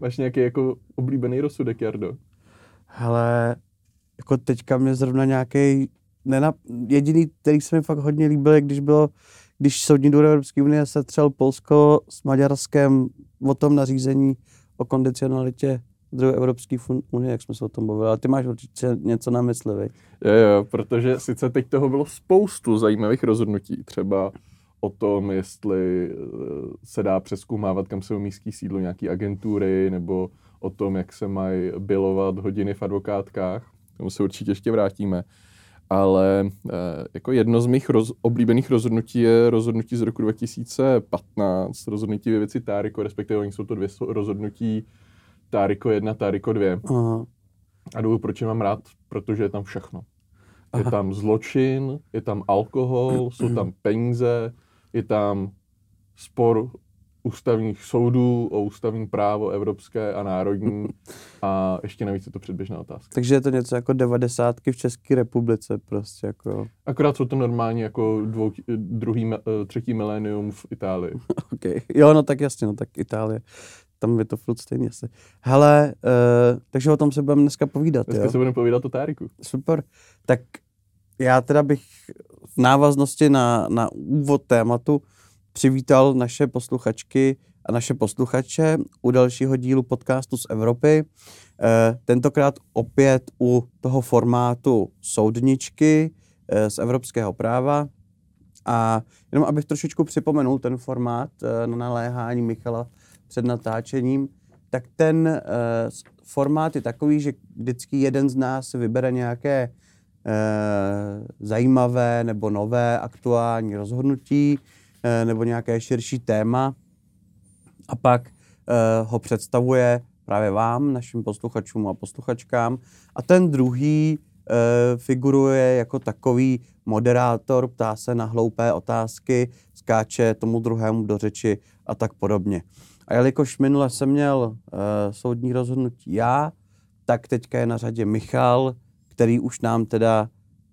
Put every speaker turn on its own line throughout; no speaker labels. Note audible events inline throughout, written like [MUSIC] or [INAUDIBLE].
Máš nějaký jako oblíbený rozsudek, Jardo?
Hele, jako teďka mě zrovna nějaký nenap... jediný, který se mi fakt hodně líbil, je když bylo, když Soudní dvůr Evropské unie se třel Polsko s Maďarskem o tom nařízení o kondicionalitě druhé Evropské unie, jak jsme se o tom bavili. Ale ty máš určitě něco na mysli?
Jo, jo, protože sice teď toho bylo spoustu zajímavých rozhodnutí, třeba o tom, jestli eh, se dá přeskoumávat, kam se umístí sídlo nějaký agentury, nebo o tom, jak se mají bilovat hodiny v advokátkách. K tomu se určitě ještě vrátíme. Ale eh, jako jedno z mých roz, oblíbených rozhodnutí je rozhodnutí z roku 2015, rozhodnutí ve věci Táriko, respektive oni jsou to dvě rozhodnutí Táriko 1, Táriko 2. Aha. A důvod, proč je mám rád, protože je tam všechno. Aha. Je tam zločin, je tam alkohol, jsou tam peníze, je tam spor ústavních soudů o ústavní právo evropské a národní a ještě navíc je to předběžná otázka.
Takže je to něco jako devadesátky v České republice prostě jako.
Akorát jsou to normálně jako dvou, druhý, eh, třetí milénium v Itálii. [LAUGHS]
ok, jo, no tak jasně, no tak Itálie. Tam je to furt stejně asi. Hele, uh, takže o tom se budeme dneska povídat,
Dneska
jo?
se budeme povídat o Táriku.
Super. Tak já teda bych v návaznosti na, na úvod tématu přivítal naše posluchačky a naše posluchače u dalšího dílu podcastu z Evropy. E, tentokrát opět u toho formátu soudničky e, z evropského práva. A jenom abych trošičku připomenul ten formát e, na naléhání Michala před natáčením, tak ten formát je takový, že vždycky jeden z nás vybere nějaké Eh, zajímavé nebo nové aktuální rozhodnutí eh, nebo nějaké širší téma a pak eh, ho představuje právě vám, našim posluchačům a posluchačkám. A ten druhý figuruje jako takový moderátor, ptá se na hloupé otázky, skáče tomu druhému do řeči a tak podobně. A jelikož minule jsem měl soudní rozhodnutí já, tak teďka je na řadě Michal, který už nám teda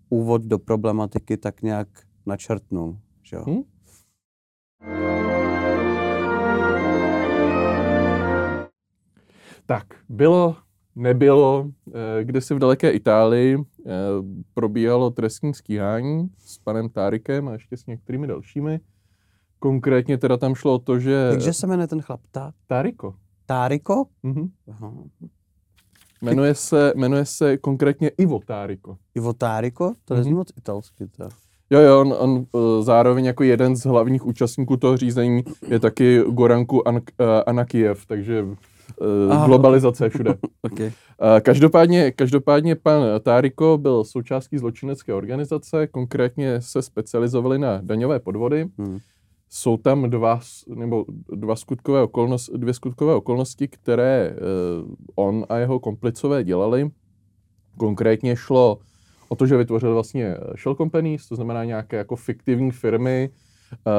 úvod do problematiky tak nějak načrtnul. Že jo? Hmm?
Tak, bylo, nebylo, eh, kde si v daleké Itálii eh, probíhalo trestní stíhání s panem Tárikem a ještě s některými dalšími. Konkrétně teda tam šlo o to, že...
Takže se jmenuje ten chlap? Ta?
Táriko.
Táriko?
Mhm. Jmenuje se, jmenuje se konkrétně Ivo Táriko.
Ivo Táriko? To mm-hmm. moc italsky. To.
Jo, jo, on, on uh, zároveň jako jeden z hlavních účastníků toho řízení je taky Goranku An- uh, Anakiev, takže uh, Aha, globalizace všude. [LAUGHS]
okay.
každopádně, každopádně pan Táriko byl součástí zločinecké organizace, konkrétně se specializovali na daňové podvody. Hmm jsou tam dva, nebo dva skutkové okolnost, dvě skutkové okolnosti, které uh, on a jeho komplicové dělali. Konkrétně šlo o to, že vytvořili vlastně shell companies, to znamená nějaké jako fiktivní firmy, uh,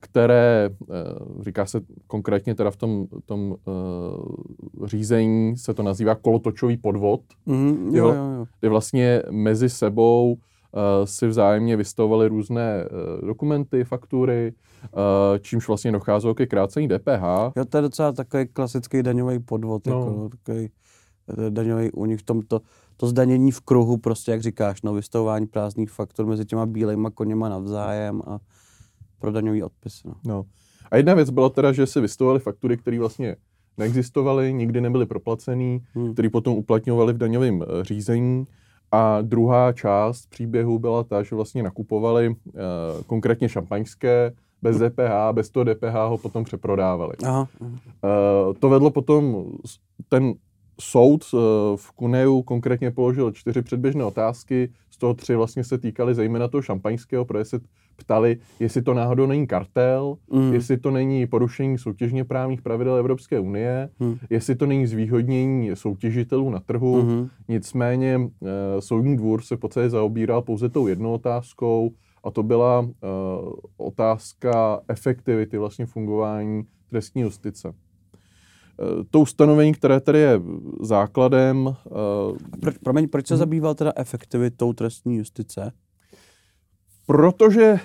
které, říká se konkrétně teda v tom, tom řízení, se to nazývá kolotočový podvod,
mm, jo, jo, jo.
kdy vlastně mezi sebou Eh, si vzájemně vystavovali různé eh, dokumenty, faktury, eh, čímž vlastně docházelo ke krácení DPH.
Jo, to je docela takový klasický daňový podvod, no. jako takový daňový u nich v tomto, to zdanění v kruhu, prostě jak říkáš, no, vystavování prázdných faktur mezi těma bílejma koněma navzájem a pro daňový odpis. No.
no. A jedna věc byla teda, že si vystavovali faktury, které vlastně neexistovaly, nikdy nebyly proplacený, hmm. které potom uplatňovali v daňovém řízení a druhá část příběhu byla ta, že vlastně nakupovali uh, konkrétně šampaňské bez DPH, bez toho DPH ho potom přeprodávali.
Aha.
Uh, to vedlo potom, ten soud uh, v Kuneju konkrétně položil čtyři předběžné otázky, z toho tři vlastně se týkaly zejména toho šampaňského, protože se ptali, jestli to náhodou není kartel, mm. jestli to není porušení soutěžně právních pravidel Evropské unie, mm. jestli to není zvýhodnění soutěžitelů na trhu. Mm. Nicméně uh, soudní dvůr se v podstatě zaobíral pouze tou jednou otázkou a to byla uh, otázka efektivity vlastně fungování trestní justice. Eh, to ustanovení, které tady je základem...
Proč, promiň, proč se hmm. zabýval teda efektivitou trestní justice?
Protože eh,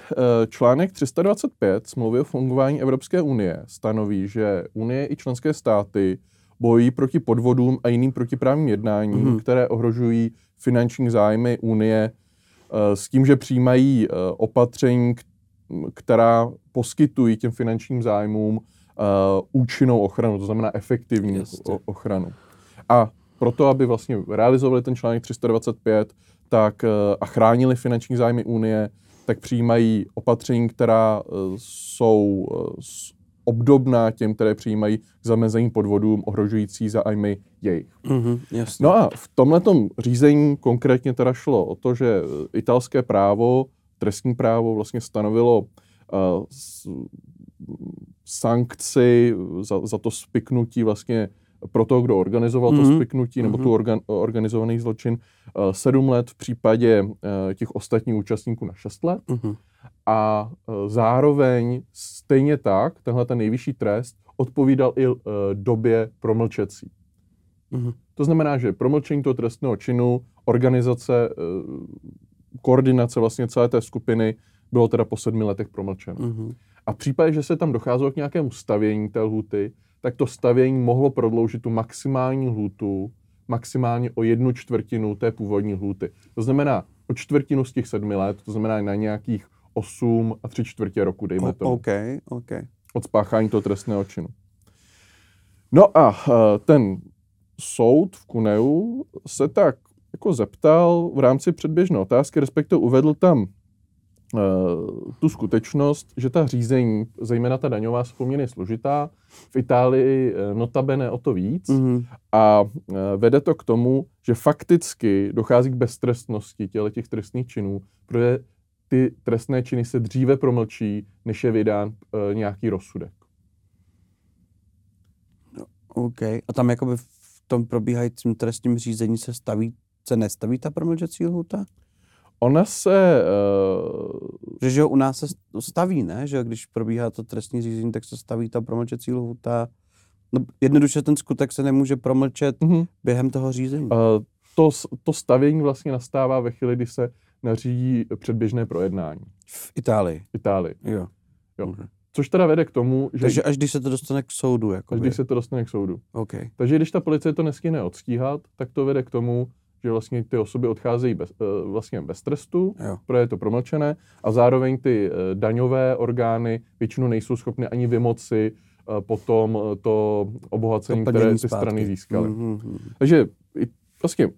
článek 325 smlouvy o fungování Evropské unie stanoví, že Unie i členské státy bojují proti podvodům a jiným protiprávním jednáním,
Mhm.
které ohrožují finanční zájmy Unie eh, s tím, že přijímají eh, opatření, která poskytují těm finančním zájmům účinnou ochranu, to znamená efektivní
Jasně.
o- ochranu. A proto, aby vlastně realizovali ten článek 325 tak, a chránili finanční zájmy Unie, tak přijímají opatření, která eh, jsou s- obdobná těm, které přijímají k zamezení podvodům ohrožující zájmy jejich.
Mhm, jasně.
No a v tomhletom řízení konkrétně teda šlo o to, že eh, italské právo, trestní právo vlastně stanovilo uh, s, sankci za, za to spiknutí vlastně pro toho, kdo organizoval mm-hmm. to
Mhm.
spiknutí nebo
Mhm.
tu organ, organizovaný zločin, uh, sedm let v případě uh, těch ostatních účastníků na šest let
Mhm.
a uh, zároveň stejně tak, tenhle ten nejvyšší trest odpovídal i době promlčecí.
Mhm.
To znamená, že promlčení toho trestného činu, organizace, eh, koordinace vlastně celé té skupiny bylo teda po sedmi letech promlčeno.
Mhm.
A v případě, že se tam docházelo k nějakému stavění té lhuty, tak to stavění mohlo prodloužit tu maximální lhutu maximálně o jednu čtvrtinu té původní lhuty. To znamená o čtvrtinu z těch sedmi let, to znamená na nějakých osm a tři čtvrtě roku, dejme
O-
tomu
OK, OK.
od spáchání toho trestného činu. No a eh, ten soud v Kuneu se tak jako zeptal v rámci předběžné otázky, respektive uvedl tam tu skutečnost, že ta řízení, zejména ta daňová, jsou poměrně složitá. V Itálii eh, notabene o to víc.
Mhm.
A eh, vede to k tomu, že fakticky dochází k beztrestnosti těle těch trestných činů, protože ty trestné činy se dříve promlčí, než je vydán e, nějaký rozsudek.
OK. A tam jakoby v tom probíhajícím trestním řízení se staví, se nestaví ta promlčecí lhuta?
Ona se, e,
Že, že u nás se staví, ne? Že když probíhá to trestní řízení, tak se staví ta promlčecí lhuta. No, jednoduše ten skutek se nemůže promlčet
mhm,
během toho řízení.
e, to, to stavění vlastně nastává ve chvíli, kdy se nařídí předběžné projednání
V Itálii.
v Itálii.
Jo.
Jo. Což teda vede k tomu, že
Takže až když se to dostane k soudu, jako
až když se to dostane k soudu.
OK.
Takže když ta policie to nestihne odstíhat, tak to vede k tomu, že vlastně ty osoby odcházejí bez, e, vlastně bez trestu,
Jo.
protože je to promlčené a zároveň ty eh, daňové orgány většinou nejsou schopny ani vymoci eh, potom eh, to obohacení,
To
které ty
zpátky.
strany získaly.
Mhm.
Takže vlastně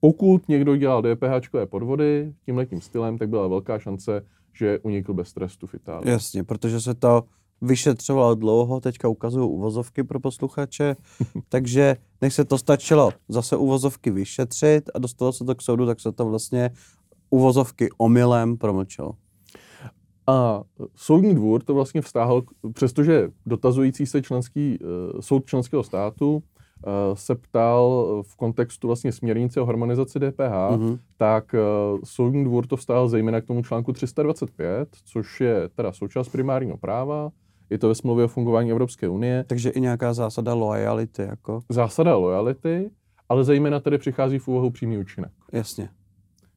pokud někdo dělal DPHčkové podvody tímhletím stylem, tak byla velká šance, že unikl bez trestu v Itálii.
Jasně, protože se to vyšetřovalo dlouho, teďka ukazuju uvozovky pro posluchače, [LAUGHS] takže než se to stačilo zase uvozovky vyšetřit a dostalo se to k soudu, tak se to vlastně uvozovky omylem promlčelo.
A soudní dvůr to vlastně vztáhl, přestože dotazující se členský, eh, soud členského státu eh, se ptal v kontextu vlastně směrnice o harmonizaci DPH,
Mhm.
tak eh, soudní dvůr to vstál zejména k tomu článku 325, což je teda součást primárního práva, je to ve smlouvě o fungování Evropské unie,
Takže i nějaká zásada loyalty, jako,
zásada lojality, ale zejména tady přichází v úvahu přímý účinek.
jasně.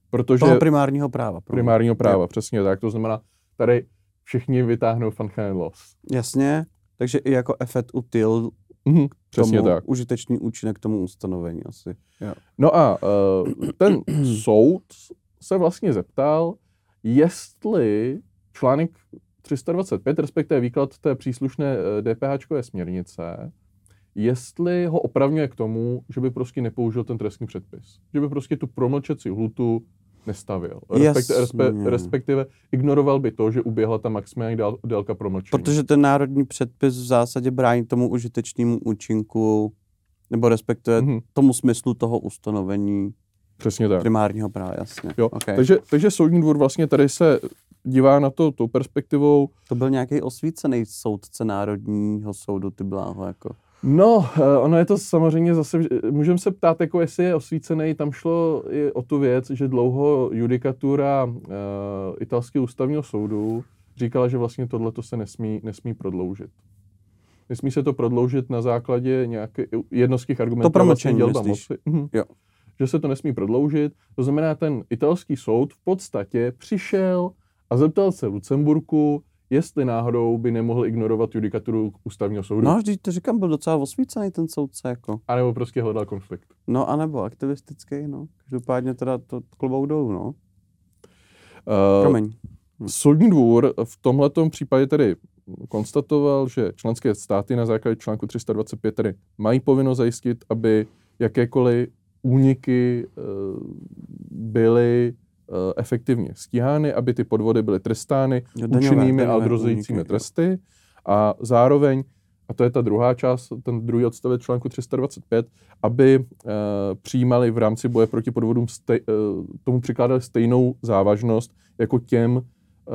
Protože
Toho primárního práva. promiň.
primárního práva, přesně tak, to znamená, tady všichni vytáhnou Funchen loss.
Jasně, takže i jako effet util
Mhm, přesně
tomu
tak.
užitečný účinek tomu ustanovení asi. Jo.
No a uh, ten soud se vlastně zeptal, jestli článek 325, respektive výklad té příslušné DPH směrnice, jestli ho opravňuje k tomu, že by prostě nepoužil ten trestní předpis. Že by prostě tu promlčecí hlutu nestavil. Respektive, respe, respektive ignoroval by to, že uběhla ta maximální dál, délka promlčení.
Protože ten národní předpis v zásadě brání tomu užitečnému účinku, nebo respektive
Mhm,
tomu smyslu toho ustanovení
přesně tak.
primárního práva, jasně.
Jo,
Okay.
takže, takže soudní dvůr vlastně tady se dívá na to tou perspektivou,
To byl nějaký osvícený soudce Národního soudu, ty bláho, jako.
No, eh, ono je to samozřejmě zase, můžeme se ptát, jako jestli je osvícený, tam šlo i o tu věc, že dlouho judikatura uh, italského ústavního soudu říkala, že vlastně tohle se nesmí, nesmí prodloužit. Nesmí se to prodloužit na základě nějaké jedno z těch argumentů.
promlčení,
dělba
myslíš?
moci. Mhm.
Jo.
Že se to nesmí prodloužit. To znamená, ten italský soud v podstatě přišel a zeptal se Lucemburku, jestli náhodou by nemohl ignorovat judikaturu ústavního soudu.
No, vždyť to říkám, byl docela osvícený ten soudce, jako.
A nebo prostě hledal konflikt.
No, anebo aktivistický, no. Každopádně teda to klobouk dolů, no.
Uh,
Promiň.
Soudní dvůr v tomhletom případě tedy konstatoval, že členské státy na základě článku 325 tedy mají povinnost zajistit, aby jakékoliv úniky eh, byly efektivně stíhány, aby ty podvody byly trestány
daňové-
účinnými a
daňové
odrozujícími
úniky, jo.
tresty a zároveň, a to je ta druhá část, ten druhý odstavec článku 325, aby eh, přijímali v rámci boje proti podvodům stej, eh, tomu přikládali stejnou závažnost jako těm eh,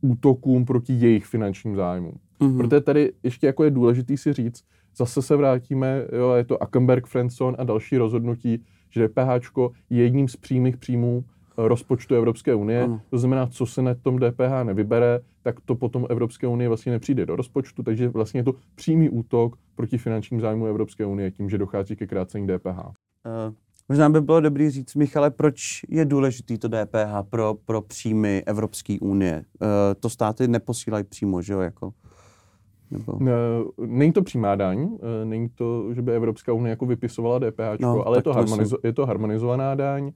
útokům proti jejich finančním zájmům.
Mhm.
Protože tady ještě jako je důležitý si říct, zase se vrátíme, jo, je to Ackenberg, Friendson a další rozhodnutí, že DPH je jedním z přímých příjmů eh, rozpočtu Evropské unie.
Ano.
To znamená, co se na tom DPH nevybere, tak to potom Evropské unie vlastně nepřijde do rozpočtu, takže vlastně je to přímý útok proti finančním zájmu Evropské unie tím, že dochází ke krácení DPH.
Uh, možná by bylo dobrý říct, Michale, proč je důležitý to DPH pro, pro příjmy Evropské unie? Uh, to státy neposílají přímo, že jo, jako? Nebo...
Ne, Není to přímá daň, eh, není to, že by Evropská unie jako vypisovala DPH,
No,
ale je to,
to
harmonizo- je to harmonizovaná daň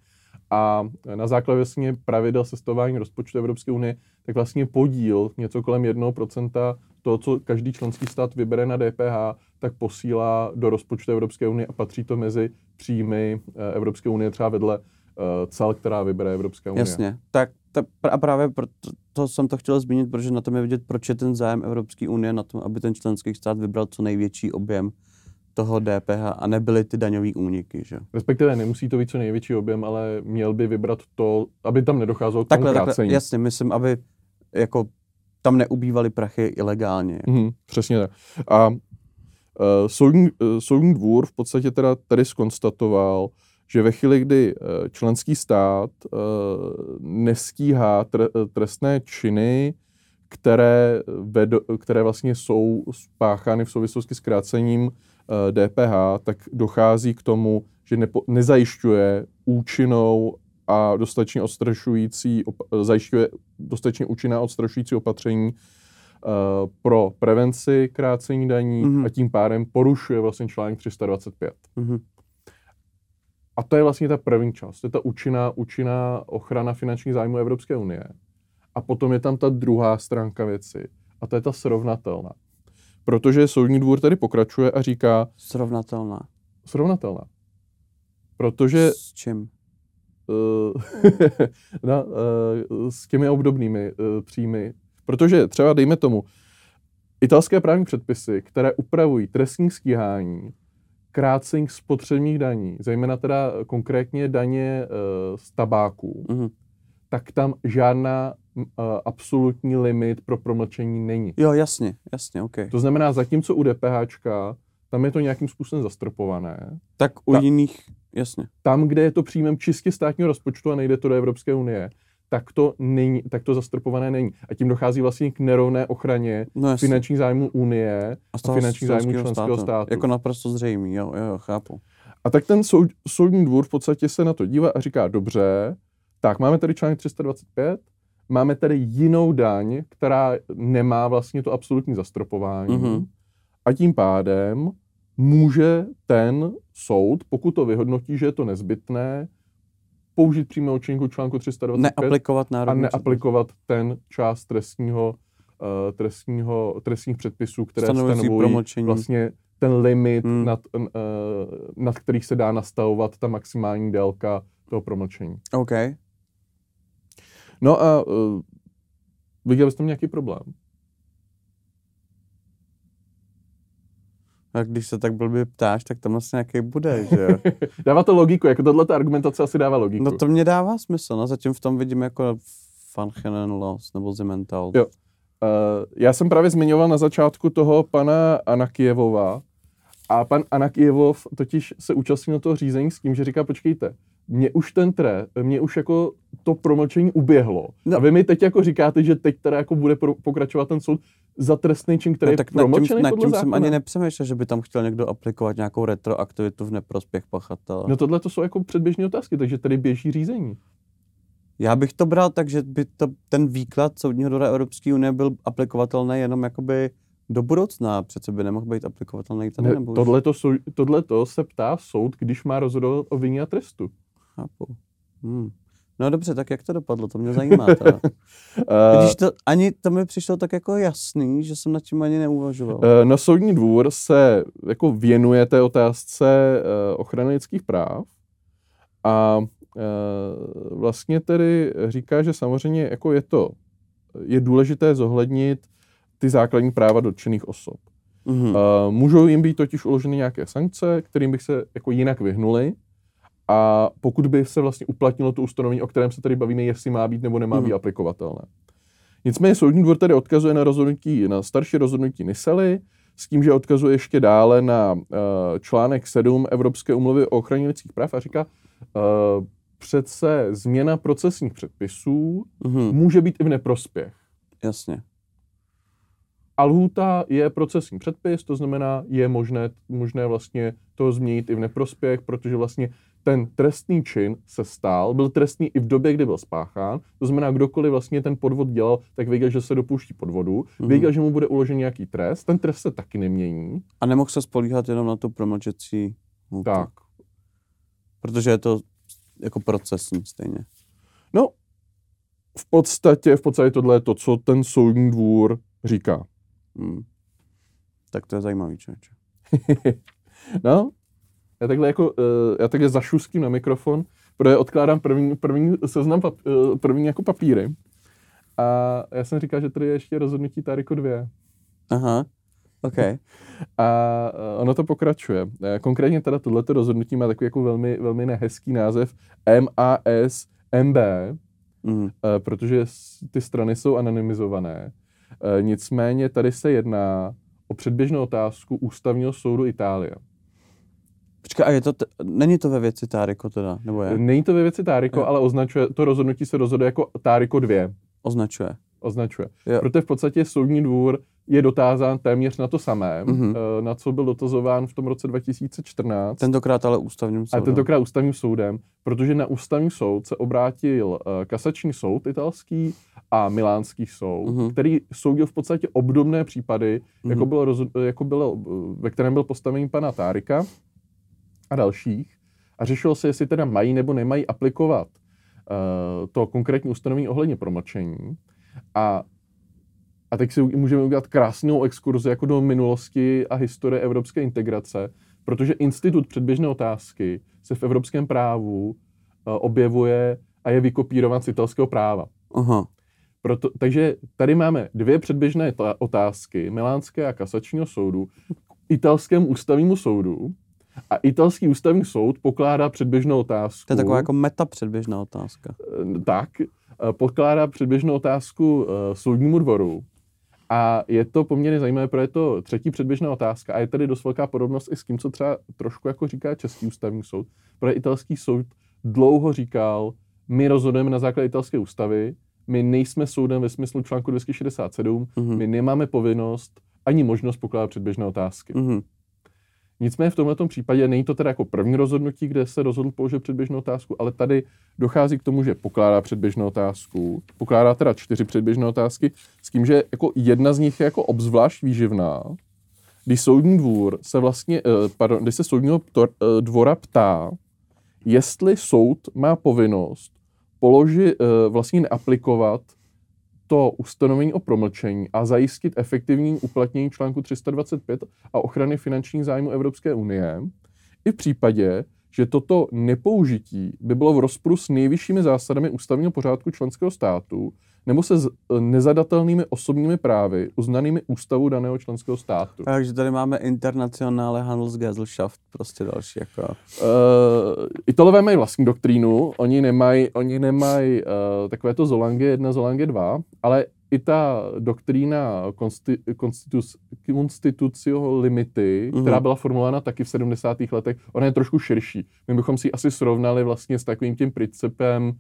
a na základě vlastně pravidel sestavování rozpočtu Evropské unie, tak vlastně podíl něco kolem 1% toho, co každý členský stát vybere na DPH, tak posílá do rozpočtu Evropské unie a patří to mezi příjmy eh, Evropské unie třeba vedle eh, cel, která vybere Evropská unie.
Jasně. Tak ta, a právě proto to jsem to chtěl zmínit, protože na tom je vidět, proč je ten zájem Evropské unie na tom, aby ten členský stát vybral co největší objem toho DPH a nebyly ty daňové úniky, že?
Respektive nemusí to být co největší objem, ale měl by vybrat to, aby tam nedocházelo k tomu
Takhle, takhle,
krácení.
jasně, myslím, aby jako tam neubývaly prachy ilegálně.
Mhm, přesně tak. A uh, soudní, uh, soudní dvůr v podstatě teda tady skonstatoval, že ve chvíli, kdy uh, členský stát uh, nestíhá eh, trestné činy, které, vedo, které vlastně jsou spáchány v souvislosti s krácením DPH, tak dochází k tomu, že nepo, nezajišťuje účinnou a dostatečně odstrašující, zajišťuje dostatečně účinná odstrašující opatření uh, pro prevenci krácení daní
Mhm.
mm-hmm. a tím pádem porušuje vlastně článek 325.
Mhm.
A to je vlastně ta první část, to je ta účinná, účinná ochrana finančních zájmů Evropské unie. A potom je tam ta druhá stránka věci, a to je ta srovnatelná. Protože soudní dvůr tady pokračuje a říká
Srovnatelná.
srovnatelná. Protože
S čím?
uh, [LAUGHS] na, uh, s těmi obdobnými uh, příjmy. Protože třeba dejme tomu, italské právní předpisy, které upravují trestní stíhání, krácení spotřebních daní, zejména teda konkrétně daně uh, z tabáku,
Mhm.
tak tam žádná uh, absolutní limit pro promlčení není.
Jo, jasně, jasně, OK.
To znamená, zatímco u DPH tam je to nějakým způsobem zastropované,
Tak u
Ta-
jiných, jasně.
tam, kde je to příjmem čistě státního rozpočtu a nejde to do Evropské unie, tak to, není, tak to zastropované není. A tím dochází vlastně k nerovné ochraně
No jasně.
finančních zájmů Unie a
toho
finančních zájmů
členského
členského státu.
Jako naprosto zřejmý, jo, jo, chápu.
A tak ten soud, soudní dvůr v podstatě se na to dívá a říká, dobře, tak máme tady článek 325, máme tady jinou daň, která nemá vlastně to absolutní zastropování
Mhm.
a tím pádem může ten soud, pokud to vyhodnotí, že je to nezbytné, použít přímou účinku článku 325
Neaplikovat
a neaplikovat ten část trestního, uh, trestního, trestních předpisů, které
Stanovující
stanovují
promlčení.
vlastně ten limit,
Hmm.
nad, uh, nad který se dá nastavovat ta maximální délka toho promlčení.
OK.
No a uh, viděli jste tam nějaký problém?
A když se tak blbě ptáš, tak tam asi nějaký bude, že jo? [LAUGHS]
dává to logiku, jako tato argumentace asi dává logiku.
No to mě dává smysl, no zatím v tom vidím jako Fanchenen Loss nebo Zimental.
Jo. Uh, já jsem právě zmiňoval na začátku toho pana Anakijevova a pan Anakijevov totiž se účastnil toho řízení s tím, že říká, počkejte, mě už ten tre, mě už jako to promlčení uběhlo.
No.
A vy mi teď jako říkáte, že teď teda jako bude pro, pokračovat ten soud za trestný čin, který
No,
je
tak nad
promlčený
tím, nad tím jsem ani nepřemýšlel, že by tam chtěl někdo aplikovat nějakou retroaktivitu v neprospěch pachatele.
No tohle to jsou jako předběžné otázky, takže tady běží řízení.
Já bych to bral tak, že by to, ten výklad Soudního dvora Evropské unie byl aplikovatelný jenom jakoby do budoucna. Přece by nemohl být aplikovatelný tady.
Ne,
nebo
tohleto, tohleto se ptá soud, když má rozhodovat o vině a trestu.
Chápu. Hmm. No dobře, tak jak to dopadlo, to mě zajímá. Teda.
Uh, [LAUGHS]
Když to, ani to mi přišlo tak jako jasný, že jsem nad tím ani neuvažoval.
Eh, Na soudní dvůr se jako věnuje té otázce eh, ochrany lidských práv a eh, vlastně tedy říká, že samozřejmě jako je to, je důležité zohlednit ty základní práva dotčených osob.
Mhm.
Eh, Můžou jim být totiž uloženy nějaké sankce, kterým bych se jako jinak vyhnuli. A pokud by se vlastně uplatnilo to ustanovení, o kterém se tady bavíme, jestli má být nebo nemá
Mhm.
být aplikovatelné. Nicméně soudní dvůr tady odkazuje na rozhodnutí, na starší rozhodnutí Nisely, s tím, že odkazuje ještě dále na uh, článek 7 Evropské umluvy o ochraně lidských práv a říká, uh, přece změna procesních předpisů
Mhm.
může být i v neprospěch.
Jasně.
A lhůta je procesní předpis, to znamená, je možné, možné vlastně to změnit i v neprospěch, protože vlastně ten trestný čin se stál, byl trestný i v době, kdy byl spáchán, to znamená, kdokoliv vlastně ten podvod dělal, tak věděl, že se dopouští podvodu,
Mhm.
věděl, že mu bude uložen nějaký trest, ten trest se taky nemění,
A nemohl se spolíhat jenom na tu promlčecí lhůtu.
tak.
Protože je to jako procesní stejně.
No, v podstatě, v podstatě tohle je to, co ten soudní dvůr říká.
Hmm. Tak to je zajímavý, člověče. [LAUGHS]
no, já takhle jako, uh, já takhle zašuskím na mikrofon, protože odkládám první, první seznam, pap, uh, první jako papíry. A já jsem říkal, že tady je ještě rozhodnutí Tariko 2.
Aha. OK. [LAUGHS]
A uh, ono to pokračuje. Eh, Konkrétně teda tohleto rozhodnutí má takový jako velmi, velmi nehezký název MAS MB,
Mhm.
eh, protože ty strany jsou anonymizované. Eh, Nicméně tady se jedná o předběžnou otázku ústavního soudu Itálie.
Počkej, a je to, t- není to ve věci Táriko teda, nebo je?
Není to ve věci Táriko,
Je.
ale označuje, to rozhodnutí se rozhoduje jako Táriko 2.
Označuje.
Označuje.
Jo.
Protože v podstatě soudní dvůr je dotázán téměř na to samé,
Mhm.
eh, na co byl dotazován v tom roce 2014.
Tentokrát ale ústavním
a
soudem.
tentokrát ústavním soudem, protože na ústavní soud se obrátil eh, kasační soud italský a milánský soud,
Mhm.
který soudil v podstatě obdobné případy,
Mhm.
jako, bylo, rozhod- jako bylo, ve kterém byl postavený pana Tárika a dalších. A řešilo se, jestli teda mají nebo nemají aplikovat eh, to konkrétní ustanovení ohledně promlčení. A, a teď si můžeme udělat krásnou exkurzi jako do minulosti a historie evropské integrace, protože institut předběžné otázky se v evropském právu eh, objevuje a je vykopírován z italského práva.
Aha.
Proto, takže tady máme dvě předběžné ta- otázky Milánské a kasačního soudu k italskému ústavnímu soudu a italský ústavní soud pokládá předběžnou otázku.
To je taková jako meta předběžná otázka.
eh, tak, eh, pokládá předběžnou otázku eh, soudnímu dvoru. A je to poměrně zajímavé, protože je to třetí předběžná otázka a je tady dost velká podobnost i s tím, co třeba trošku jako říká Český ústavní soud. Protože italský soud dlouho říkal, my rozhodujeme na základě italské ústavy, my nejsme soudem ve smyslu článku 267,
Mhm.
my nemáme povinnost ani možnost pokládat předběžné otázky.
Mhm.
Nicméně v tomto případě není to teda jako první rozhodnutí, kde se rozhodl položit předběžnou otázku, ale tady dochází k tomu, že pokládá předběžnou otázku, pokládá teda čtyři předběžné otázky, s tím, že jako jedna z nich je jako obzvlášť výživná, když soudní dvůr se vlastně, eh, pardon, když se soudního eh, dvora ptá, jestli soud má povinnost položit, eh, vlastně neaplikovat to ustanovení o promlčení a zajistit efektivní uplatnění článku 325 a ochrany finančních zájmů Evropské unie, i v případě, že toto nepoužití by bylo v rozporu s nejvyššími zásadami ústavního pořádku členského státu nebo se s eh, nezadatelnými osobními právy uznanými ústavou daného členského státu.
Takže tady máme internacionále Handelsgesellschaft, prostě další jako.
Uh, Italové mají vlastní doktrínu, oni nemají, oni nemají uh, takovéto Zolange 1, Zolange 2, ale i ta doktrína konsti, konstitus, constitutio limity,
Mhm.
která byla formulována taky v 70. letech, ona je trošku širší. My bychom si ji asi srovnali vlastně s takovým tím principem,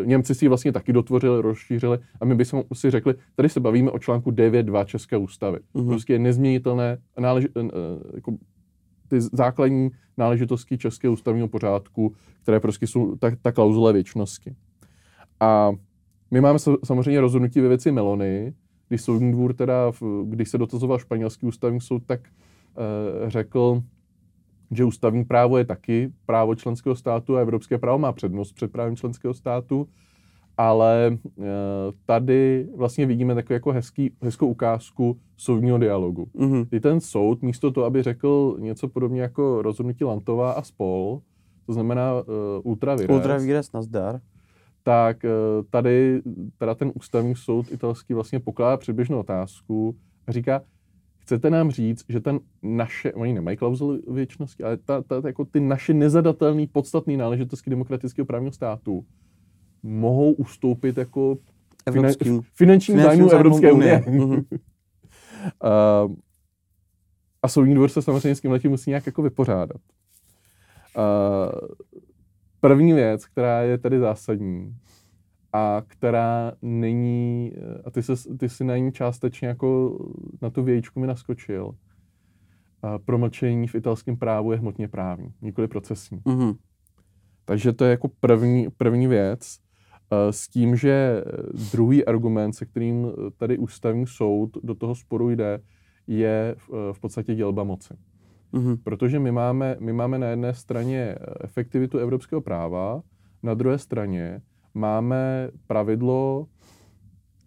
uh, Němci si ji vlastně taky dotvořili, rozšířili a my bychom si řekli, tady se bavíme o článku 9.2 České ústavy.
Mhm.
Prostě je nezměnitelné, nálež, uh, jako ty základní náležitosti českého ústavního pořádku, které prostě jsou ta, ta klauzule věčnosti. A my máme samozřejmě rozhodnutí ve věci Melony, když soudní dvůr teda, když se dotazoval španělský ústavní soud, tak e, řekl, že ústavní právo je taky právo členského státu a evropské právo má přednost před právem členského státu, ale e, tady vlastně vidíme takovou jako hezký, hezkou ukázku soudního dialogu. Mm-hmm. Kdy ten soud místo toho, aby řekl něco podobně jako rozhodnutí Lantová a spol, to znamená uh, ultra vires,
ultra vires nazdar,
tak uh, tady teda ten ústavní soud italský vlastně pokládá předběžnou otázku a říká, chcete nám říct, že ten naše, oni nemají klauzuli věčnosti, ale ta, ta, jako ty naše nezadatelné podstatné náležitosti demokratického právního státu mohou ustoupit jako
Evropským,
finančním zájmu Evropské unie. uh, [LAUGHS] a soudní dvor se samozřejmě s tím letím musí nějak jako vypořádat. Uh, první věc, která je tady zásadní, a která není, eh, a ty, se, ty si na ní částečně jako na tu vějíčku mi naskočil, a promlčení v italském právu je hmotně právní, nikoli procesní. Mm-hmm. Takže to je jako první, první věc. Eh, s tím, že druhý argument, se kterým tady ústavní soud do toho sporu jde, je v, eh, v podstatě dělba moci. Mm-hmm. Protože my máme, my máme na jedné straně efektivitu evropského práva, na druhé straně máme pravidlo,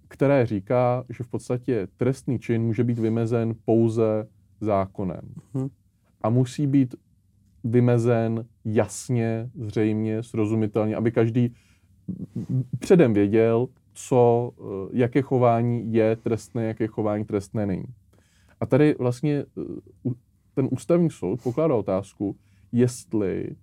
které říká, že v podstatě trestný čin může být vymezen pouze zákonem. Hmm. A musí být vymezen jasně, zřejmě, srozumitelně, aby každý předem věděl, co, eh, jaké chování je trestné, jaké chování trestné není. A tady vlastně eh, ten ústavní soud pokládá otázku, jestli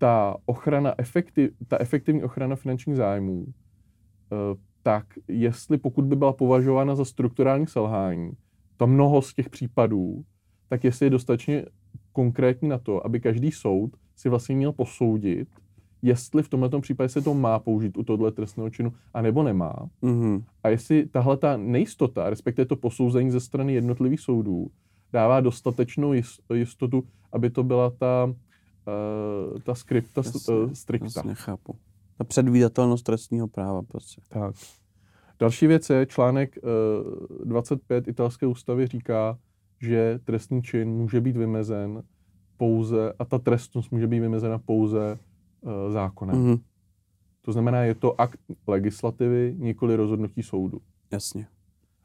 ta ochrana, efektiv, ta efektivní ochrana finančních zájmů, eh, tak jestli pokud by byla považována za strukturální selhání, to mnoho z těch případů, tak jestli je dostatečně konkrétní na to, aby každý soud si vlastně měl posoudit, jestli v tomto případě se to má použít u tohle trestného činu, anebo nemá. Mm-hmm. A jestli tahle ta nejistota, respektive to posouzení ze strany jednotlivých soudů, dává dostatečnou jistotu, aby to byla ta uh, ta skripta jasně, uh, strikta.
Jasně, chápu. Ta předvídatelnost trestního práva prostě.
Tak. Další věc je, článek uh, 25 italské ústavy říká, že trestný čin může být vymezen pouze, a ta trestnost může být vymezena pouze uh, zákonem. Mm-hmm. To znamená, je to akt legislativy, nikoli rozhodnutí soudu.
Jasně.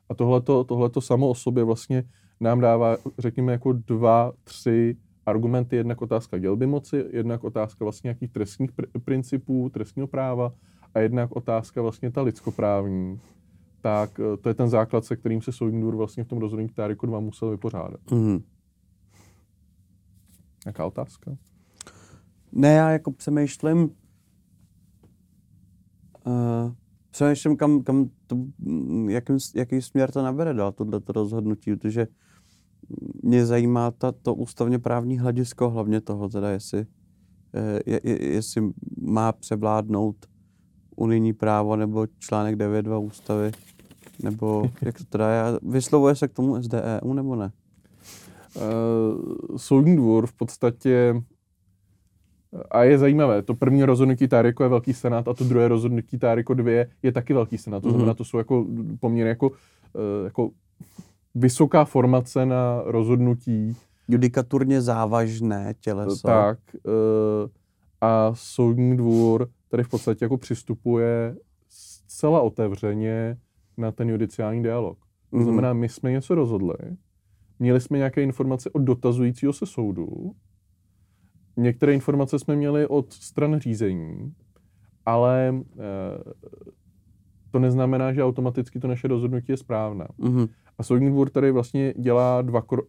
A tohleto, tohleto samo o sobě vlastně nám dává, řekněme, jako dva, tři argumenty, jednak otázka dělby moci, jednak otázka vlastně nějakých trestních pr- principů, trestního práva a jednak otázka vlastně ta lidskoprávní, tak eh, to je ten základ, se kterým se soudní dvůr vlastně v tom rozhodnutí Táriku 2 musel vypořádat. Mm. Jaká otázka?
Ne, já jako přemýšlím, uh, přemýšlím, kam, kam to, jaký, jaký směr to nabere dál, tohleto rozhodnutí, protože mě zajímá ta, to ústavně právní hledisko, hlavně toho teda, jestli, eh, je, je, jestli má převládnout unijní právo nebo článek 9.2 ústavy, nebo jak to teda je, vyslovuje se k tomu SDEU nebo ne?
Uh, soudní dvůr v podstatě a je zajímavé, to první rozhodnutí Táriko je velký senát a to druhé rozhodnutí Táriko 2 je taky velký senát. To znamená, mm-hmm. to jsou jako poměrně jako, uh, jako vysoká formace na rozhodnutí.
Judikaturně závažné těleso.
Tak. Eh, a soudní dvůr tady v podstatě jako přistupuje zcela otevřeně na ten judiciální dialog. To mhm. znamená, my jsme něco rozhodli, měli jsme nějaké informace od dotazujícího se soudu, některé informace jsme měli od stran řízení, ale eh, to neznamená, že automaticky to naše rozhodnutí je správné. Mm-hmm. A soudní dvůr tady vlastně dělá dva kro-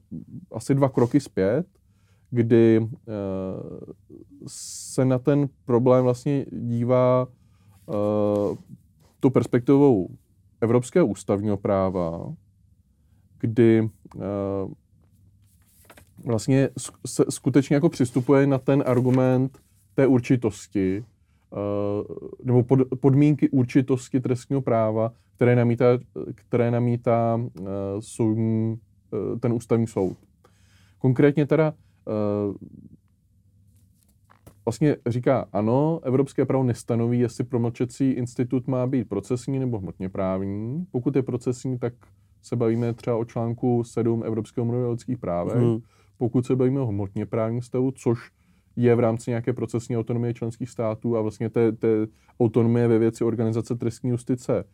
asi dva kroky zpět, kdy uh, se na ten problém vlastně dívá uh, tu perspektivou evropského ústavního práva, kdy uh, vlastně se skutečně jako přistupuje na ten argument té určitosti, nebo pod, podmínky určitosti trestního práva, které namítá, které namítá uh, soudní, uh, ten ústavní soud. Konkrétně teda uh, vlastně říká, ano, evropské právo nestanoví, jestli promlčecí institut má být procesní nebo hmotně právní. Pokud je procesní, tak se bavíme třeba o článku 7 Evropského mluvy o lidských právech.
Mhm.
Pokud se bavíme o hmotně právním stavu, což je v rámci nějaké procesní autonomie členských států a vlastně té, té autonomie ve věci organizace trestní justice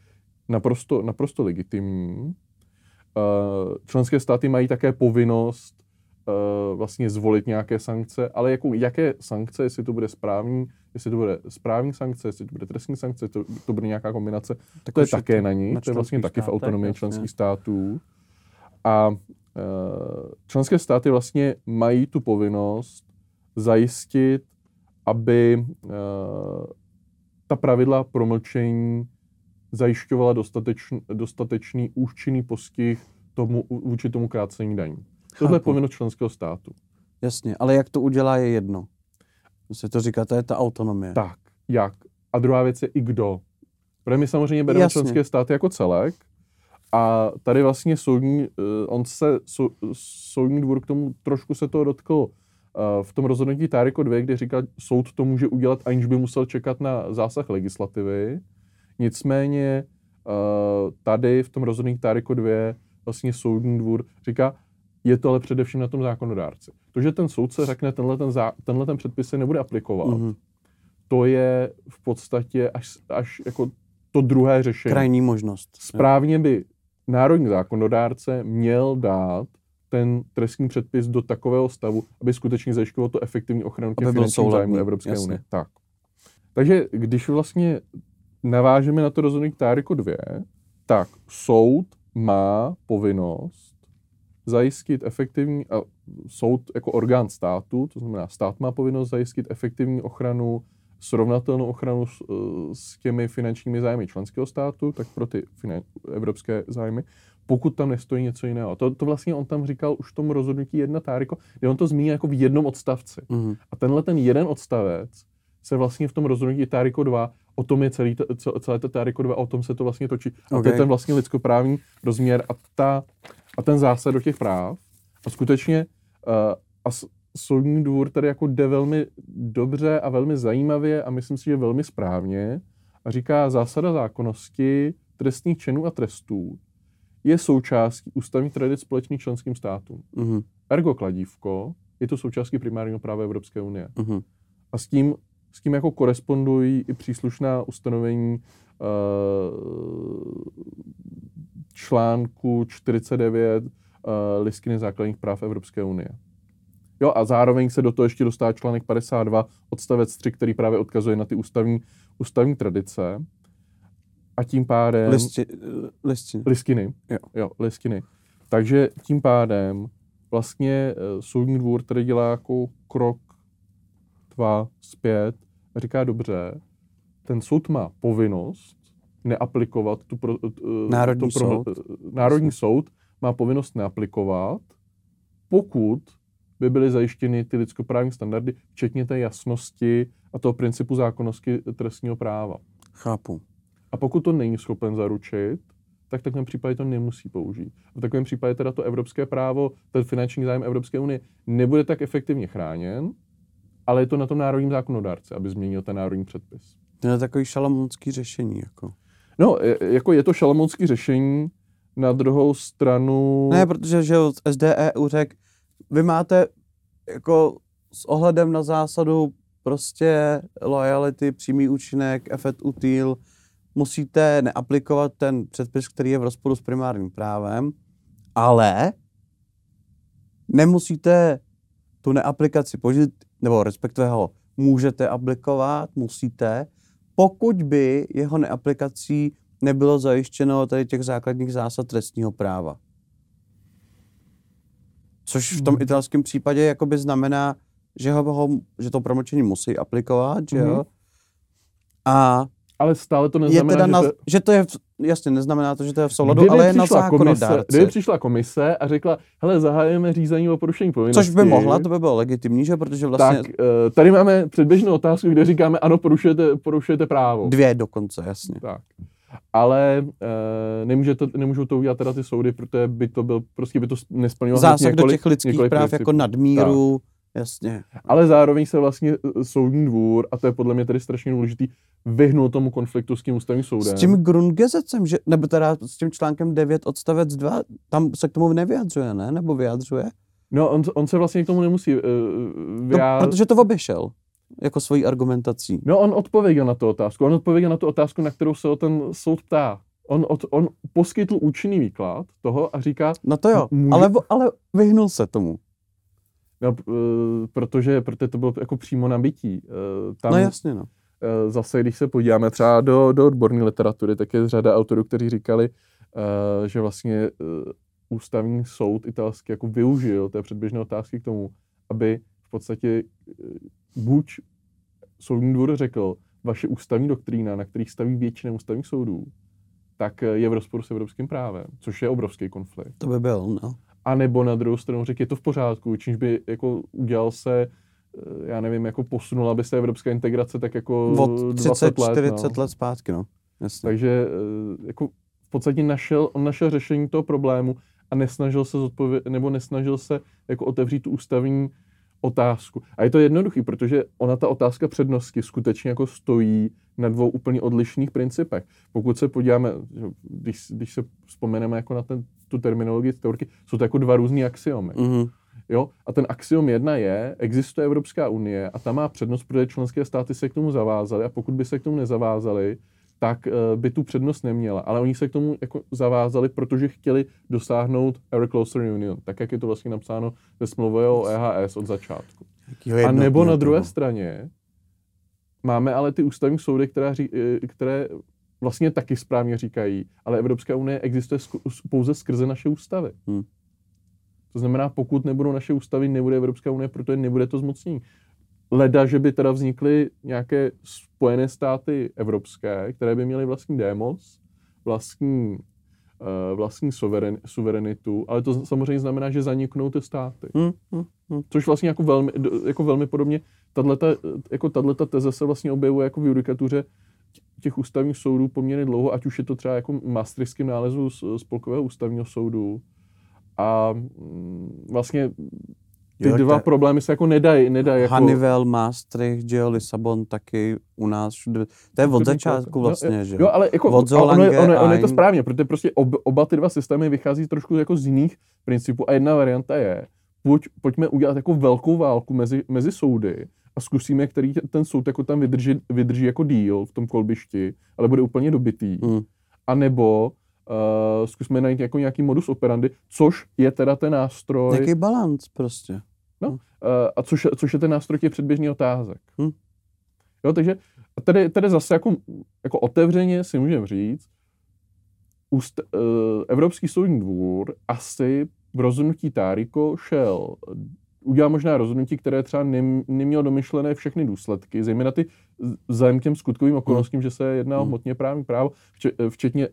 naprosto, naprosto legitimní. Eh, Členské státy mají také povinnost eh, vlastně zvolit nějaké sankce, ale jako, jaké sankce, jestli to bude správní, jestli to bude správní sankce, jestli to bude trestní sankce, to, to bude nějaká kombinace,
Tak
to je také na ní,
na
to je vlastně taky v autonomii
jasně.
členských států. A e, členské státy vlastně mají tu povinnost zajistit, aby e, ta pravidla promlčení zajišťovala dostatečný, dostatečný účinný postih tomu, vůči tomu krácení daní. Tohle je
Chápu.
povinnost členského státu.
Jasně, ale jak to udělá je jedno. Se to říká, to je ta autonomie.
Tak, jak? A druhá věc je i kdo. Protože my samozřejmě bereme
Jasně.
členské státy jako celek a tady vlastně soudní, eh, on se, sou, soudní dvůr k tomu trošku se toho dotkl eh, v tom rozhodnutí Táriko 2, kde říká, soud to může udělat, aniž by musel čekat na zásah legislativy. Nicméně eh, tady v tom rozhodnutí Táriko 2 vlastně soudní dvůr říká, je to ale především na tom zákonodárci. To, že ten soudce řekne, tenhle ten, zá, tenhle ten předpis se nebude aplikovat,
Mhm.
to je v podstatě až, až jako to druhé řešení.
Krajní možnost.
Správně by národní zákonodárce měl dát ten trestní předpis do takového stavu, aby skutečně zajišťoval to efektivní ochranu těch finančních zájmů Evropské
jasně.
unie. Tak. Takže když vlastně navážeme na to rozhodnutí Táriko 2, tak soud má povinnost zajistit efektivní, a soud jako orgán státu, to znamená stát má povinnost zajistit efektivní ochranu, srovnatelnou ochranu s, s těmi finančními zájmy členského státu, tak pro ty finan, evropské zájmy, pokud tam nestojí něco jiného. To, to vlastně on tam říkal už v tom rozhodnutí jedna Táriko, kde on to zmíní jako v jednom odstavci.
Mhm.
A tenhle ten jeden odstavec se vlastně v tom rozhodnutí Táriko 2, o tom je celý, celé to Táriko 2, o tom se to vlastně točí. A to je ten vlastně lidskoprávní rozměr a, ta, a ten zásad do těch práv. A skutečně uh, a soudní dvůr tady jako jde velmi dobře a velmi zajímavě a myslím si, že velmi správně a říká zásada zákonnosti trestních činů a trestů je součástí ústavní tradic společných členským státům.
Mhm.
Ergo kladívko je to součástí primárního práva Evropské unie.
Mhm.
A s tím, s tím jako korespondují i příslušná ustanovení uh, článku 49 uh, listiny základních práv Evropské unie. Jo, a zároveň se do toho ještě dostává článek 52 odstavec 3, který právě odkazuje na ty ústavní, ústavní tradice. A tím pádem...
Listi, listiny.
Listiny.
Jo.
jo, listiny. Takže tím pádem vlastně eh, soudní dvůr tady dělá jako krok dva zpět a říká dobře, ten soud má povinnost neaplikovat tu pro, eh,
Národní
to pro,
soud.
eh, Národní soud má povinnost neaplikovat, pokud by byly zajištěny ty lidskoprávní standardy, včetně té jasnosti a toho principu zákonnosti trestního práva.
Chápu.
A pokud to není schopen zaručit, tak v takovém případě to nemusí použít. V takovém případě teda to evropské právo, ten finanční zájem Evropské unie nebude tak efektivně chráněn, ale je to na tom národním zákonodárce, aby změnil ten národní předpis.
To je takový šalamonský řešení. Jako.
No, je, jako je to šalamonský řešení, na druhou stranu...
Ne, protože že SDEU řekl, vy máte jako s ohledem na zásadu prostě loyalty, přímý účinek, efekt util, musíte neaplikovat ten předpis, který je v rozporu s primárním právem, ale nemusíte tu neaplikaci použít, nebo respektive ho můžete aplikovat, musíte, pokud by jeho neaplikací nebylo zajištěno tady těch základních zásad trestního práva. Což v tom
Mhm.
italském případě jakoby znamená, že, ho, ho, že to promlčení musí aplikovat, že jo?
Mhm.
A
Ale stále to
je
neznamená,
teda
že,
na,
to,
že to je, v- jasně, neznamená to, že to je v souladu,
kdyby
ale je na zákonodárce.
kdyby přišla komise a řekla, hele, zahájíme řízení o porušení povinnosti.
Což by mohla, to by bylo legitimní, že? Protože vlastně
Tak eh, tady máme předběžnou otázku, kde říkáme, ano, porušujete, porušujete právo.
dvě dokonce, jasně.
Tak. Ale e, nemůže to, nemůžou to udělat teda ty soudy, protože by to byl, prostě by to nesplňovalo hned
Zásah do
několik-
těch lidských práv
principů.
jako nadmíru, Jasně.
Ale zároveň se vlastně eh, soudní dvůr, a to je podle mě tady strašně důležitý, vyhnul tomu konfliktu s tím ústavním soudem.
S tím Grundgesetzem, že, nebo teda s tím článkem 9 odstavec 2, tam se k tomu nevyjadřuje, ne? Nebo vyjadřuje?
No, on, on se vlastně k tomu nemusí uh, vyjádřit.
protože to obešel jako svojí argumentací.
No, on odpověděl na tu otázku. On odpověděl na tu otázku, na kterou se o ten soud ptá. On, od, on poskytl účinný výklad toho a říká,
No to jo,
Může-
ale, ale vyhnul se tomu.
No, uh, protože, protože to bylo jako přímo nabití. Uh, tam,
no jasně, no.
Eh, zase, když se podíváme třeba do, do odborné literatury, tak je řada autorů, kteří říkali, eh, že vlastně eh, ústavní soud italský jako využil té předběžné otázky k tomu, aby v podstatě eh, buď soudní dvůr řekl, vaše ústavní doktrína, na kterých staví většina ústavních soudů, tak eh, je v rozporu s evropským právem, což je obrovský konflikt.
To by byl, no.
A nebo na druhou stranu řekl, je to v pořádku, čímž by jako udělal se eh, já nevím, jako posunula by se evropská integrace tak jako
Od
20
30,
let.
40
no.
let zpátky, no. Jasně.
Takže eh, jako v podstatě našel, on našel řešení toho problému a nesnažil se zodpově- nebo nesnažil se jako otevřít tu ústavní otázku. A je to jednoduchý, protože ona ta otázka přednosti skutečně jako stojí na dvou úplně odlišných principech. Pokud se podíváme, když, když se vzpomeneme jako na ten, tu terminologii teorky, jsou to jako dva různý axiomy.
Mhm.
Jo? A ten axiom jedna je, existuje Evropská unie a ta má přednost, protože členské státy se k tomu zavázaly a pokud by se k tomu nezavázali, tak uh, by tu přednost neměla. Ale oni se k tomu jako zavázali, protože chtěli dosáhnout Ever Closer Union, tak jak je to vlastně napsáno ve smlouvě o EHS od začátku. A nebo na druhé straně máme ale ty ústavní soudy, které, ří, eh, které vlastně taky správně říkají, ale Evropská unie existuje pouze skrze naše ústavy.
Hmm.
To znamená, pokud nebudou naše ústavy, nebude Evropská unie, protože nebude to zmocnění. Leda, že by teda vznikly nějaké spojené státy evropské, které by měly vlastní démos, vlastní, uh, vlastní suveren, suverenitu, ale to samozřejmě znamená, že zaniknou ty státy.
Hm, hm, hm.
Což vlastně jako velmi, jako velmi podobně, tato, jako tato teze se vlastně objevuje jako v judikatuře těch ústavních soudů poměrně dlouho, ať už je to třeba jako Maastrichtským nálezu z Spolkového ústavního soudu. A mm, vlastně ty
Jo,
dva
to-
problémy se jako nedají, nedají jako...
Hannibal, Maastricht, že jo, Lisabon taky u nás všude. To je od začátku
no,
vlastně,
jo,
že
Jo, ale jako,
Od
a ono, je, ono, je- ono je to
Zolange,
správně, protože prostě ob, oba ty dva systémy vychází trošku jako z jiných principů a jedna varianta je, pojď, pojďme udělat jako velkou válku mezi, mezi soudy a zkusíme, který ten soud jako tam vydrží, vydrží jako díl v tom kolbišti, ale bude úplně dobitý.
Hm.
A nebo uh, zkusme najít jako nějaký modus operandi, což je teda ten nástroj,
Jaký balans prostě.
Uh, a což, což je ten nástroj těch předběžných otázek.
Hm.
Jo, takže tady, tady zase jako, jako otevřeně si můžeme říct, úst, uh, Evropský soudní dvůr asi v rozhodnutí Táriko šel, udělal možná rozhodnutí, které třeba nem, nemělo domyšlené všechny důsledky, zejména ty vzhledem k těm skutkovým okolnostím, že se jedná o
Hmm.
hmotně právní právo, vče- včetně, eh,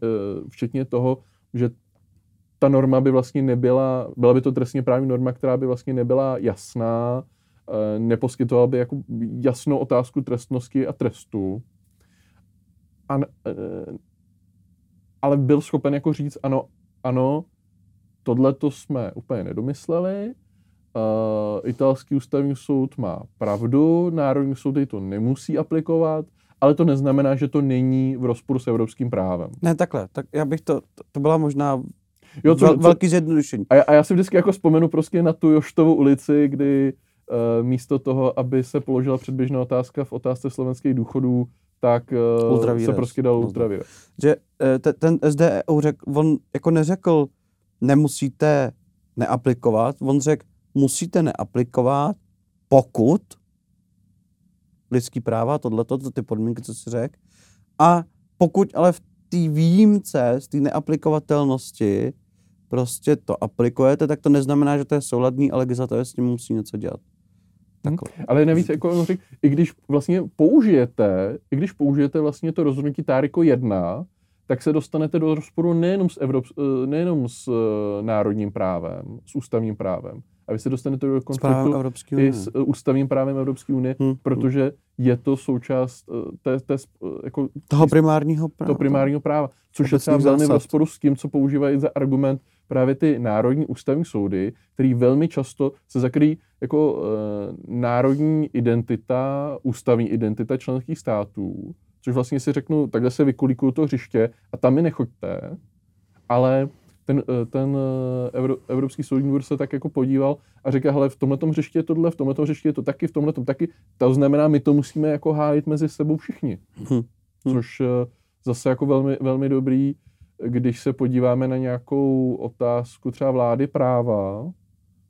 včetně toho, že ta norma by vlastně nebyla, byla by to trestně právní norma, která by vlastně nebyla jasná, eh, neposkytovala by jako jasnou otázku trestnosti a trestu. A, eh, ale byl schopen jako říct, ano, ano, tohle to jsme úplně nedomysleli, uh, italský ústavní soud má pravdu, Národní soud jej to nemusí aplikovat, ale to neznamená, že to není v rozporu s evropským právem.
Ne, takhle, tak já bych to, to, byla možná
Jo, co,
vel,
co,
velký zjednodušení.
a, já, a já si vždycky jako vzpomenu prostě na tu Joštovu ulici, kdy uh, místo toho, aby se položila předběžná otázka v otázce slovenských důchodů, tak uh, se prostě dal ultravírus.
Že eh, te, ten SDEU řekl, on jako neřekl, nemusíte neaplikovat, on řekl, musíte neaplikovat, pokud lidský práva, tohleto, to ty podmínky, co si řekl, a pokud ale v té výjimce z té neaplikovatelnosti prostě to aplikujete, tak to neznamená, že to je souladný a legislativa s tím musí něco dělat.
Hm.
Takhle.
Ale navíc, jako řekl, i když vlastně použijete, i když použijete vlastně to rozhodnutí Táriko 1, tak se dostanete do rozporu nejenom s, Evrop, eh, nejenom s eh, národním právem, s ústavním právem, a vy se dostanete do konfliktu i
unie.
s eh, ústavním právem Evropské unie,
Hm, hm.
protože je to součást uh, té, té, uh, jako,
toho primárního práva.
toho primárního práva, což je třeba velmi v rozporu s tím, co používají za argument právě ty národní ústavní soudy, který velmi často se zakryjí jako uh, národní identita, ústavní identita členských států, což vlastně si řeknu, takhle se vykulíkuju to hřiště a tam mi nechoďte, ale ten, ten Evro, Evropský soudní dvůr se tak jako podíval a říká, hele, v tomhle hřišti je tohle, v tomhle hřišti je to taky, v tomhle taky. To znamená, my to musíme jako hájit mezi sebou všichni. Hmm. Což zase jako velmi, velmi dobrý když se podíváme na nějakou otázku třeba vlády práva,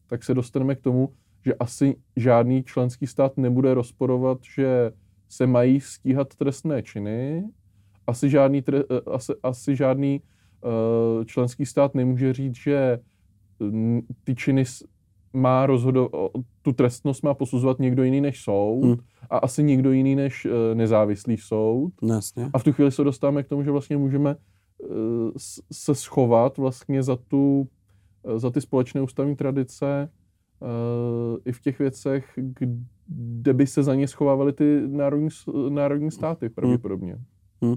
tak se dostaneme k tomu, že asi žádný členský stát nebude rozporovat, že se mají stíhat trestné činy. Asi žádný, tre, eh, asi, asi žádný členský stát nemůže říct, že ty činy má rozhodovat, tu trestnost má posuzovat někdo jiný než soud hmm. a asi někdo jiný než uh, nezávislý soud.
Jasně.
A v tu chvíli se dostáváme k tomu, že vlastně můžeme se schovat vlastně za, tu, za ty společné ústavní tradice i v těch věcech, kde by se za ně schovávaly ty národní, národní státy hmm. pravděpodobně. Hmm.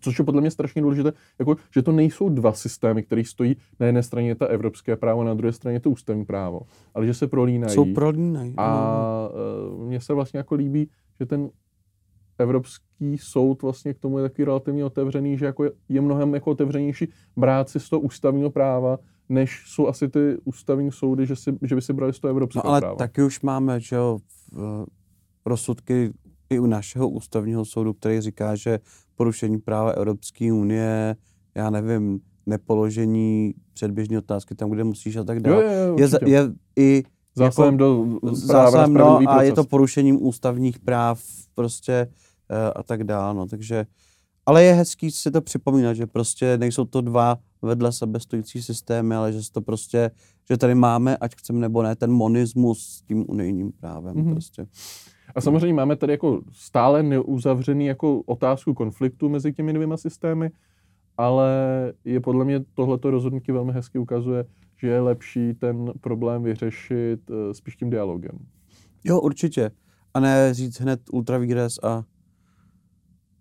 Což je podle mě strašně důležité, jako, že to nejsou dva systémy, které stojí na jedné straně ta evropské právo, na druhé straně to ústavní právo, ale že se prolínají.
Jsou prolínají.
A uh, mně se vlastně jako líbí, že ten Evropský soud vlastně k tomu je taky relativně otevřený, že jako je, je mnohem jako otevřenější brát si z toho ústavního práva, než jsou asi ty ústavní soudy, že, si, že by si brali z toho evropského
no, ale
práva.
taky už máme, že jo, rozsudky i u našeho ústavního soudu, který říká, že porušení práva Evropské unie, já nevím, nepoložení předběžné otázky tam, kde musíš a tak dále,
jo, jo,
je, je i
zásahem jako, do
zásahem, no, a je to porušením ústavních práv prostě uh, a tak dále, no, takže ale je hezký si to připomínat, že prostě nejsou to dva vedle sebe stojící systémy, ale že to prostě, že tady máme, ať chceme nebo ne, ten monismus s tím unijním právem mm-hmm. prostě.
A samozřejmě máme tady jako stále neuzavřený jako otázku konfliktu mezi těmi dvěma systémy, ale je podle mě tohleto rozhodnutí velmi hezky ukazuje, že je lepší ten problém vyřešit uh, spíš tím dialogem.
Jo, určitě. A ne říct hned ultravíres a...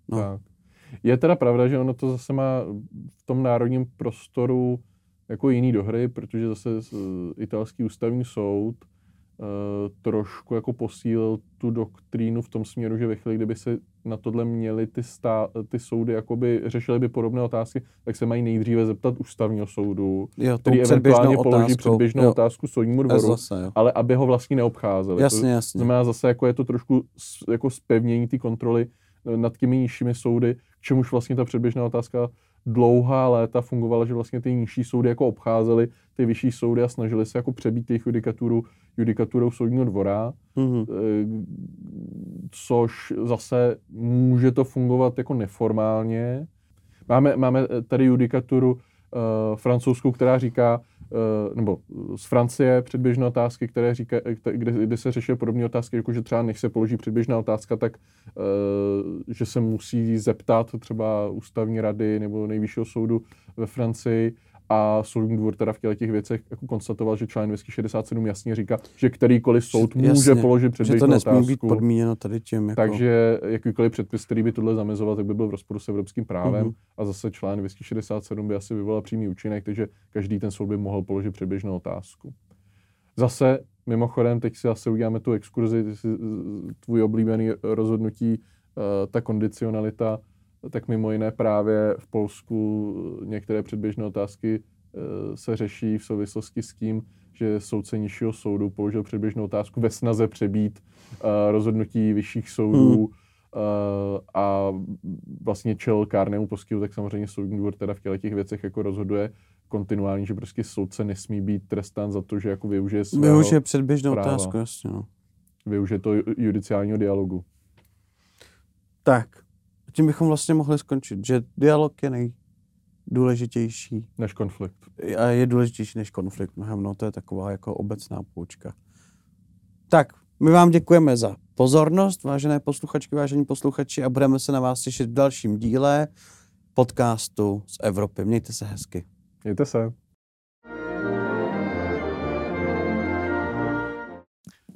No. Tak. Je teda pravda, že ono to zase má v tom národním prostoru jako jiný dohry, protože zase italský ústavní soud Eh, trošku jako posílil tu doktrínu v tom směru, že ve chvíli, kdyby se na tohle měly ty, stá, ty soudy, jakoby řešily by podobné otázky, tak se mají nejdříve zeptat ústavního soudu,
jo,
který eventuálně otázkou. položí předběžnou jo. otázku soudnímu dvoru, zase, ale aby ho vlastně neobcházeli.
Jasně, jasně.
To znamená zase, jako je to trošku jako spevnění ty kontroly eh, nad těmi nižšími soudy, k čemuž vlastně ta předběžná otázka dlouhá léta fungovala, že vlastně ty nižší soudy jako obcházely ty vyšší soudy a snažili se jako přebít jejich judikaturu judikaturou soudního dvora, mm-hmm. což zase může to fungovat jako neformálně. Máme, máme tady judikaturu uh, francouzskou, která říká, nebo z Francie předběžné otázky, které říká, kde, kde se řeší podobné otázky, jako že třeba než se položí předběžná otázka, tak že se musí zeptat třeba ústavní rady nebo nejvyššího soudu ve Francii, a soudní dvůr teda v těch věcech jako konstatoval, že článek 267 jasně říká, že kterýkoliv soud Jasně, může položit předběžnou
že to nesmí
otázku.
být podmíněno tady tím. Jako...
Takže jakýkoliv předpis, který by tohle zamezoval, tak by byl v rozporu s evropským právem uh-huh. a zase článek 267 by asi vyvolal přímý účinek, takže každý ten soud by mohl položit předběžnou otázku. Zase mimochodem, teď si zase uděláme tu exkurzi, tvůj oblíbený rozhodnutí, eh, ta kondicionalita, tak mimo jiné právě v Polsku některé předběžné otázky eh, se řeší v souvislosti s tím, že soudce nižšího soudu položil předběžnou otázku ve snaze přebít uh, rozhodnutí vyšších soudů hmm. uh, a vlastně čel kárnému postihu, tak samozřejmě soudní dvůr teda v těch věcech jako rozhoduje kontinuálně, že prostě soudce nesmí být trestán za to, že jako využije svého
Využije předběžnou práva. otázku, jasně. No.
Využije to judiciálního dialogu.
Tak, tím bychom vlastně mohli skončit, že dialog je nejdůležitější.
Než konflikt.
A je důležitější než konflikt mnohem, no to je taková jako obecná poučka. Tak, my vám děkujeme za pozornost, vážené posluchačky, vážení posluchači, a budeme se na vás těšit v dalším díle podcastu z Evropy. Mějte se hezky.
Mějte se.